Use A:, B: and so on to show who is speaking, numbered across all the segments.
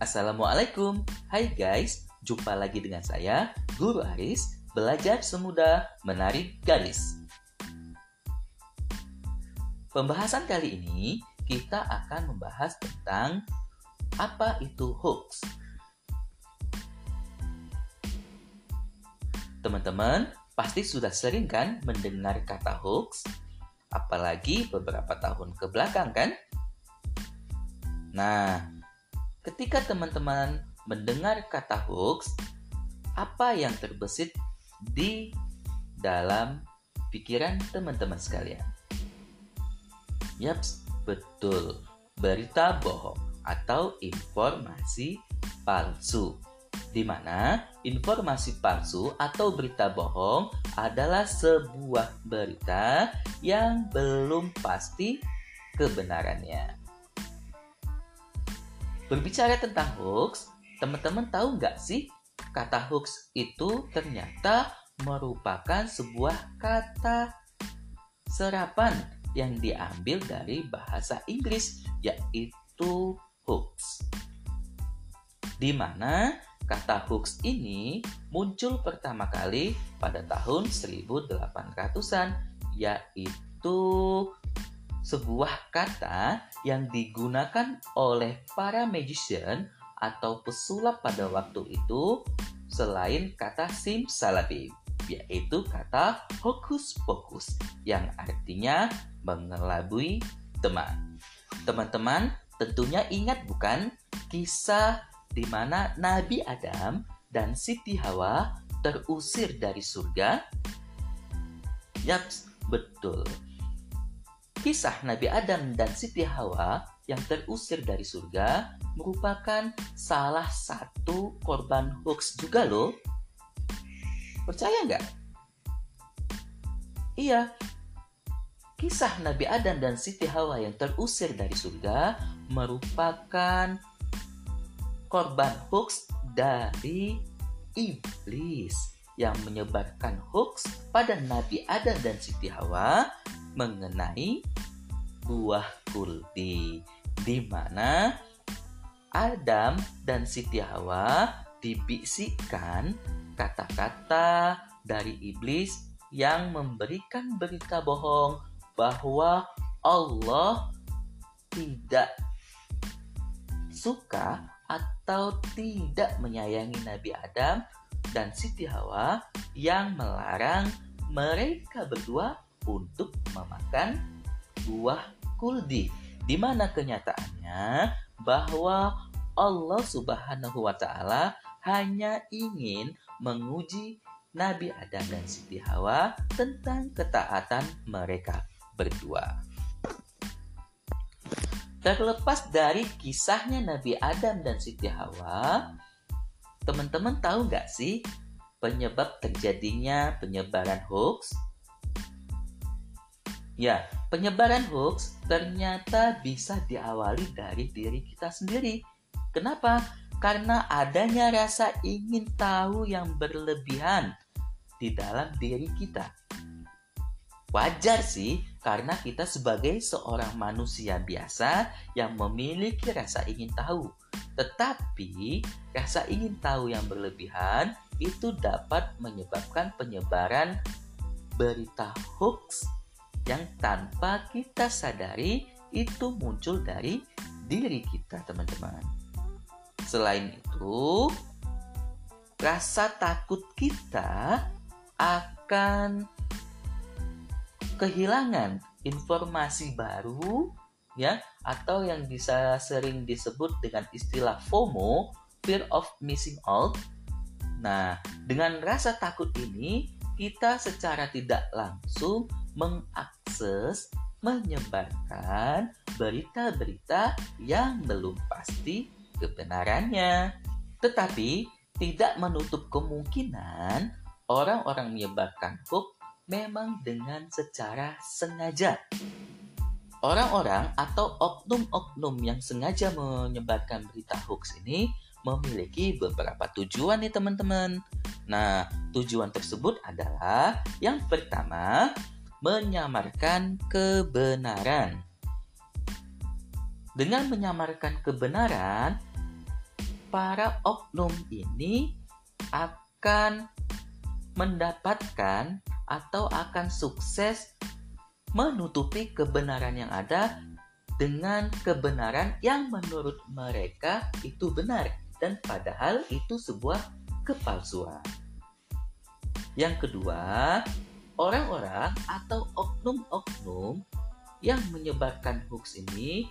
A: Assalamualaikum, hai guys, jumpa lagi dengan saya, Guru Aris, belajar semudah menarik garis. Pembahasan kali ini kita akan membahas tentang apa itu hoax. Teman-teman, pasti sudah sering kan mendengar kata hoax? Apalagi beberapa tahun ke belakang kan? Nah, Ketika teman-teman mendengar kata hoax, apa yang terbesit di dalam pikiran teman-teman sekalian? Yaps, betul. Berita bohong atau informasi palsu. Di mana informasi palsu atau berita bohong adalah sebuah berita yang belum pasti kebenarannya. Berbicara tentang hoax, teman-teman tahu nggak sih kata hoax itu ternyata merupakan sebuah kata serapan yang diambil dari bahasa Inggris yaitu hoax. Di mana kata hoax ini muncul pertama kali pada tahun 1800-an yaitu sebuah kata yang digunakan oleh para magician atau pesulap pada waktu itu selain kata simsalabim yaitu kata hokus pokus yang artinya mengelabui teman. Teman-teman tentunya ingat bukan kisah di mana Nabi Adam dan Siti Hawa terusir dari surga? Yaps, betul. Kisah Nabi Adam dan Siti Hawa yang terusir dari surga merupakan salah satu korban hoax juga loh. Percaya nggak? Iya, kisah Nabi Adam dan Siti Hawa yang terusir dari surga merupakan korban hoax dari iblis yang menyebarkan hoax pada Nabi Adam dan Siti Hawa mengenai buah kuldi di mana Adam dan Siti Hawa dibisikkan kata-kata dari iblis yang memberikan berita bohong bahwa Allah tidak suka atau tidak menyayangi Nabi Adam dan Siti Hawa yang melarang mereka berdua untuk memakan buah kuldi di mana kenyataannya bahwa Allah Subhanahu wa taala hanya ingin menguji Nabi Adam dan Siti Hawa tentang ketaatan mereka berdua. Terlepas dari kisahnya Nabi Adam dan Siti Hawa, teman-teman tahu nggak sih penyebab terjadinya penyebaran hoax Ya, penyebaran hoax ternyata bisa diawali dari diri kita sendiri. Kenapa? Karena adanya rasa ingin tahu yang berlebihan di dalam diri kita. Wajar sih, karena kita sebagai seorang manusia biasa yang memiliki rasa ingin tahu. Tetapi, rasa ingin tahu yang berlebihan itu dapat menyebabkan penyebaran berita hoax yang tanpa kita sadari itu muncul dari diri kita, teman-teman. Selain itu, rasa takut kita akan kehilangan informasi baru ya atau yang bisa sering disebut dengan istilah FOMO, fear of missing out. Nah, dengan rasa takut ini kita secara tidak langsung mengakses, menyebarkan berita-berita yang belum pasti kebenarannya. Tetapi tidak menutup kemungkinan orang-orang menyebarkan hoax memang dengan secara sengaja. Orang-orang atau oknum-oknum yang sengaja menyebarkan berita hoax ini memiliki beberapa tujuan nih teman-teman. Nah, tujuan tersebut adalah yang pertama menyamarkan kebenaran. Dengan menyamarkan kebenaran, para oknum ini akan mendapatkan atau akan sukses menutupi kebenaran yang ada dengan kebenaran yang menurut mereka itu benar dan padahal itu sebuah kepalsuan. Yang kedua, orang-orang atau oknum-oknum yang menyebarkan hoax ini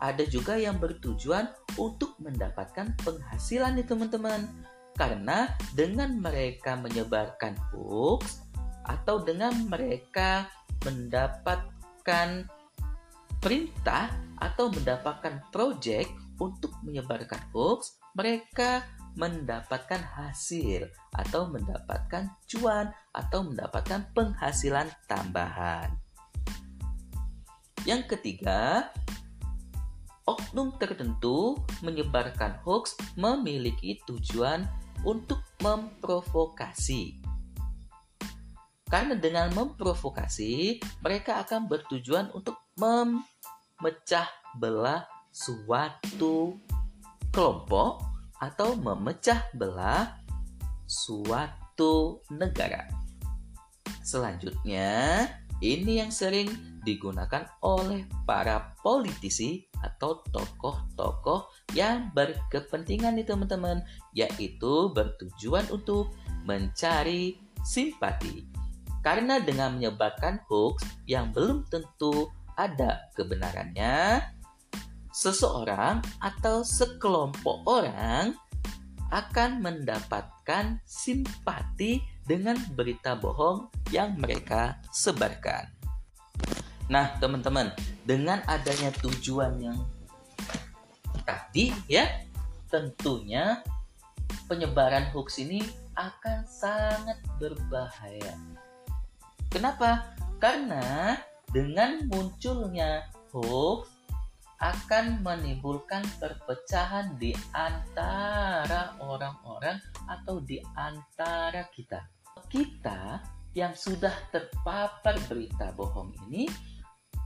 A: ada juga yang bertujuan untuk mendapatkan penghasilan nih teman-teman. Karena dengan mereka menyebarkan hoax atau dengan mereka mendapatkan perintah atau mendapatkan project untuk menyebarkan hoax, mereka mendapatkan hasil atau mendapatkan cuan atau mendapatkan penghasilan tambahan. Yang ketiga, oknum tertentu menyebarkan hoax memiliki tujuan untuk memprovokasi karena dengan memprovokasi, mereka akan bertujuan untuk memecah belah suatu kelompok atau memecah belah suatu negara. Selanjutnya, ini yang sering digunakan oleh para politisi atau tokoh-tokoh yang berkepentingan nih teman-teman, yaitu bertujuan untuk mencari simpati karena dengan menyebarkan hoax yang belum tentu ada kebenarannya, seseorang atau sekelompok orang akan mendapatkan simpati dengan berita bohong yang mereka sebarkan. Nah, teman-teman, dengan adanya tujuan yang tadi ya, tentunya penyebaran hoax ini akan sangat berbahaya Kenapa? Karena dengan munculnya hoax akan menimbulkan perpecahan di antara orang-orang atau di antara kita. Kita yang sudah terpapar berita bohong ini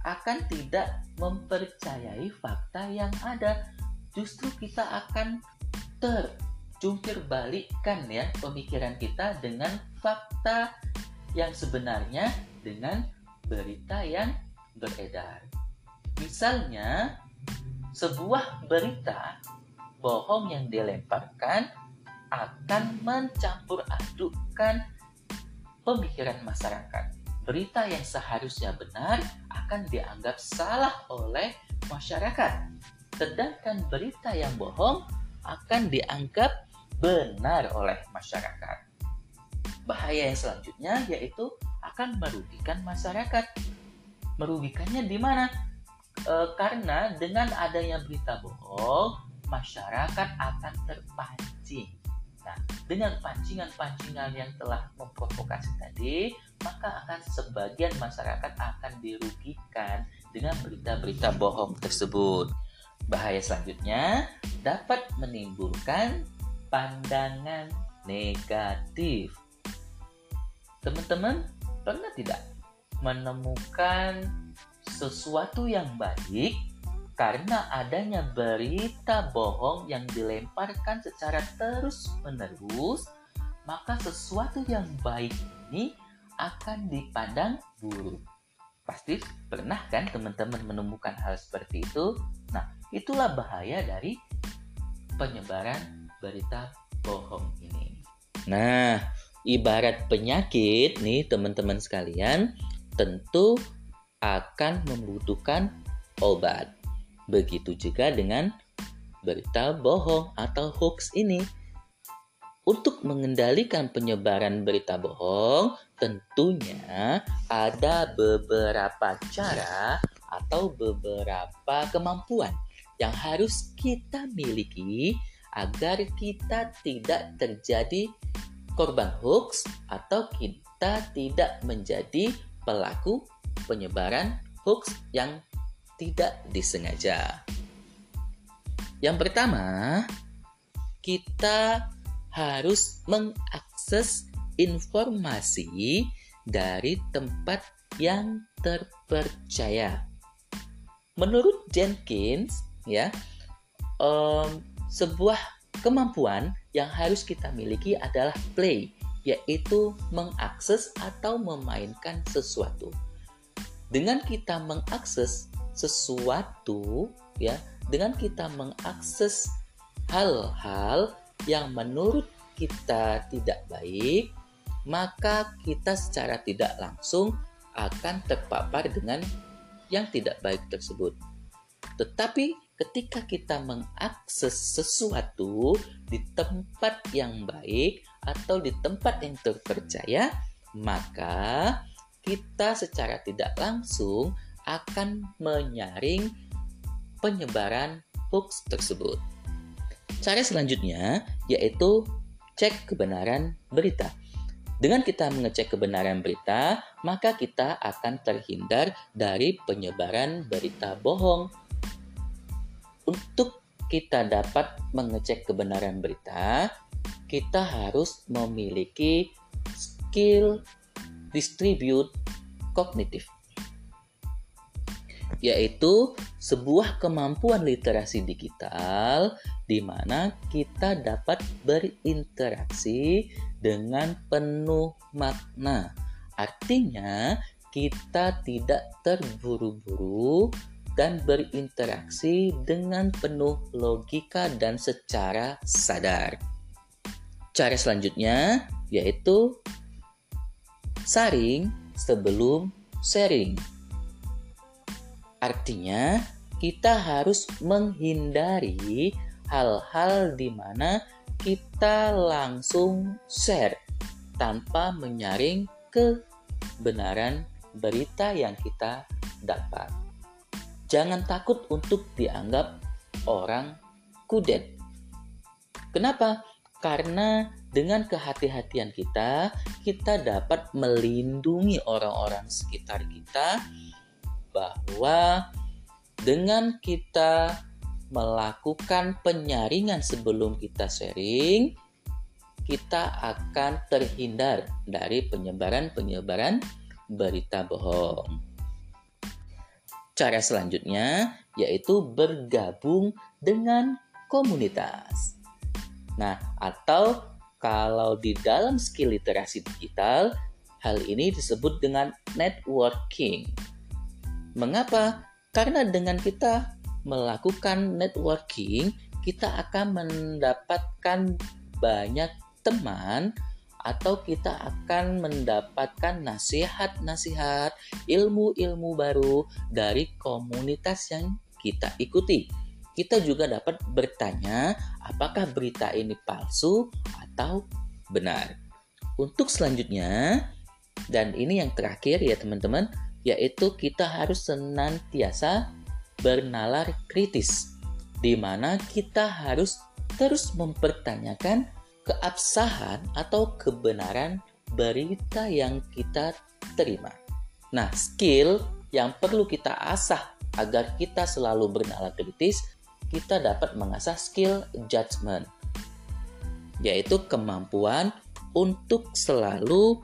A: akan tidak mempercayai fakta yang ada. Justru kita akan terjungkir balikkan ya pemikiran kita dengan fakta yang sebenarnya dengan berita yang beredar. Misalnya, sebuah berita bohong yang dilemparkan akan mencampur adukkan pemikiran masyarakat. Berita yang seharusnya benar akan dianggap salah oleh masyarakat. Sedangkan berita yang bohong akan dianggap benar oleh masyarakat bahaya yang selanjutnya yaitu akan merugikan masyarakat. Merugikannya di mana? E, karena dengan adanya berita bohong, masyarakat akan terpancing. Nah, dengan pancingan-pancingan yang telah memprovokasi tadi, maka akan sebagian masyarakat akan dirugikan dengan berita-berita bohong tersebut. Bahaya selanjutnya dapat menimbulkan pandangan negatif Teman-teman pernah tidak menemukan sesuatu yang baik karena adanya berita bohong yang dilemparkan secara terus-menerus, maka sesuatu yang baik ini akan dipandang buruk. Pasti pernah kan teman-teman menemukan hal seperti itu? Nah, itulah bahaya dari penyebaran berita bohong ini. Nah, ibarat penyakit nih teman-teman sekalian tentu akan membutuhkan obat. Begitu juga dengan berita bohong atau hoax ini. Untuk mengendalikan penyebaran berita bohong, tentunya ada beberapa cara atau beberapa kemampuan yang harus kita miliki agar kita tidak terjadi korban hoax atau kita tidak menjadi pelaku penyebaran hoax yang tidak disengaja. Yang pertama, kita harus mengakses informasi dari tempat yang terpercaya. Menurut Jenkins, ya, um, sebuah kemampuan yang harus kita miliki adalah play, yaitu mengakses atau memainkan sesuatu. Dengan kita mengakses sesuatu, ya, dengan kita mengakses hal-hal yang menurut kita tidak baik, maka kita secara tidak langsung akan terpapar dengan yang tidak baik tersebut. Tetapi ketika kita mengakses sesuatu di tempat yang baik atau di tempat yang terpercaya, maka kita secara tidak langsung akan menyaring penyebaran hoax tersebut. Cara selanjutnya yaitu cek kebenaran berita. Dengan kita mengecek kebenaran berita, maka kita akan terhindar dari penyebaran berita bohong untuk kita dapat mengecek kebenaran berita, kita harus memiliki skill distribute kognitif yaitu sebuah kemampuan literasi digital di mana kita dapat berinteraksi dengan penuh makna. Artinya, kita tidak terburu-buru dan berinteraksi dengan penuh logika dan secara sadar. Cara selanjutnya yaitu saring sebelum sharing. Artinya, kita harus menghindari hal-hal di mana kita langsung share tanpa menyaring kebenaran berita yang kita dapat. Jangan takut untuk dianggap orang kudet. Kenapa? Karena dengan kehati-hatian kita, kita dapat melindungi orang-orang sekitar kita bahwa dengan kita melakukan penyaringan sebelum kita sharing, kita akan terhindar dari penyebaran-penyebaran berita bohong. Cara selanjutnya yaitu bergabung dengan komunitas. Nah, atau kalau di dalam skill literasi digital, hal ini disebut dengan networking. Mengapa? Karena dengan kita melakukan networking, kita akan mendapatkan banyak teman atau kita akan mendapatkan nasihat-nasihat, ilmu-ilmu baru dari komunitas yang kita ikuti. Kita juga dapat bertanya apakah berita ini palsu atau benar. Untuk selanjutnya, dan ini yang terakhir ya teman-teman, yaitu kita harus senantiasa bernalar kritis, di mana kita harus terus mempertanyakan keabsahan atau kebenaran berita yang kita terima. Nah, skill yang perlu kita asah agar kita selalu bernalar kritis, kita dapat mengasah skill judgment, yaitu kemampuan untuk selalu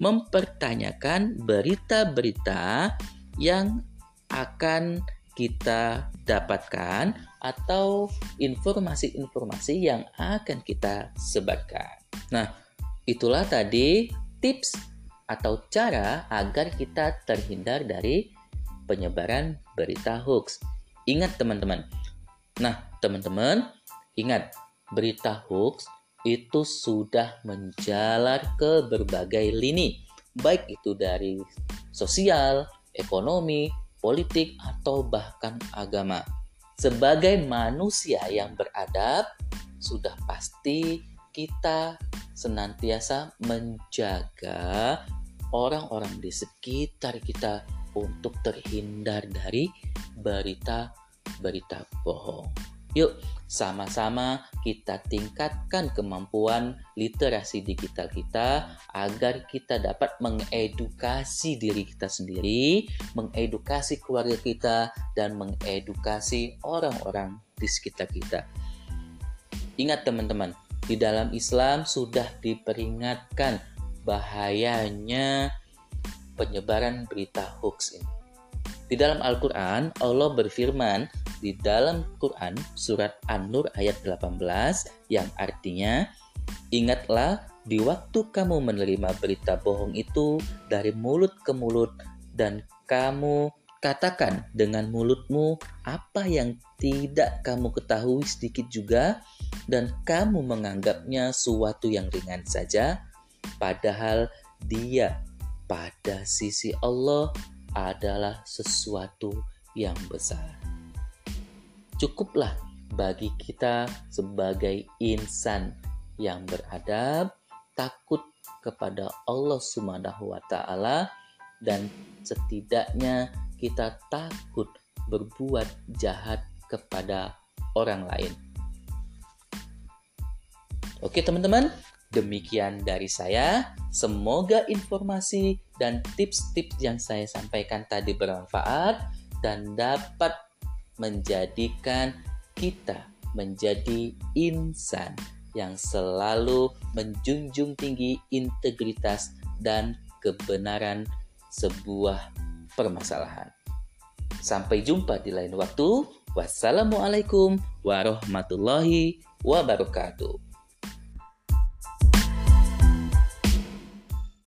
A: mempertanyakan berita-berita yang akan kita dapatkan atau informasi-informasi yang akan kita sebarkan. Nah, itulah tadi tips atau cara agar kita terhindar dari penyebaran berita hoax. Ingat teman-teman. Nah, teman-teman, ingat berita hoax itu sudah menjalar ke berbagai lini, baik itu dari sosial, ekonomi, politik, atau bahkan agama. Sebagai manusia yang beradab, sudah pasti kita senantiasa menjaga orang-orang di sekitar kita untuk terhindar dari berita-berita bohong. Yuk, sama-sama kita tingkatkan kemampuan literasi digital kita agar kita dapat mengedukasi diri kita sendiri, mengedukasi keluarga kita, dan mengedukasi orang-orang di sekitar kita. Ingat teman-teman, di dalam Islam sudah diperingatkan bahayanya penyebaran berita hoax ini. Di dalam Al-Quran, Allah berfirman di dalam Quran surat An-Nur ayat 18 yang artinya ingatlah di waktu kamu menerima berita bohong itu dari mulut ke mulut dan kamu katakan dengan mulutmu apa yang tidak kamu ketahui sedikit juga dan kamu menganggapnya suatu yang ringan saja padahal dia pada sisi Allah adalah sesuatu yang besar. Cukuplah bagi kita sebagai insan yang beradab, takut kepada Allah Subhanahu wa taala dan setidaknya kita takut berbuat jahat kepada orang lain. Oke, teman-teman, demikian dari saya. Semoga informasi dan tips-tips yang saya sampaikan tadi bermanfaat dan dapat menjadikan kita menjadi insan yang selalu menjunjung tinggi integritas dan kebenaran sebuah permasalahan. Sampai jumpa di lain waktu. Wassalamualaikum warahmatullahi wabarakatuh.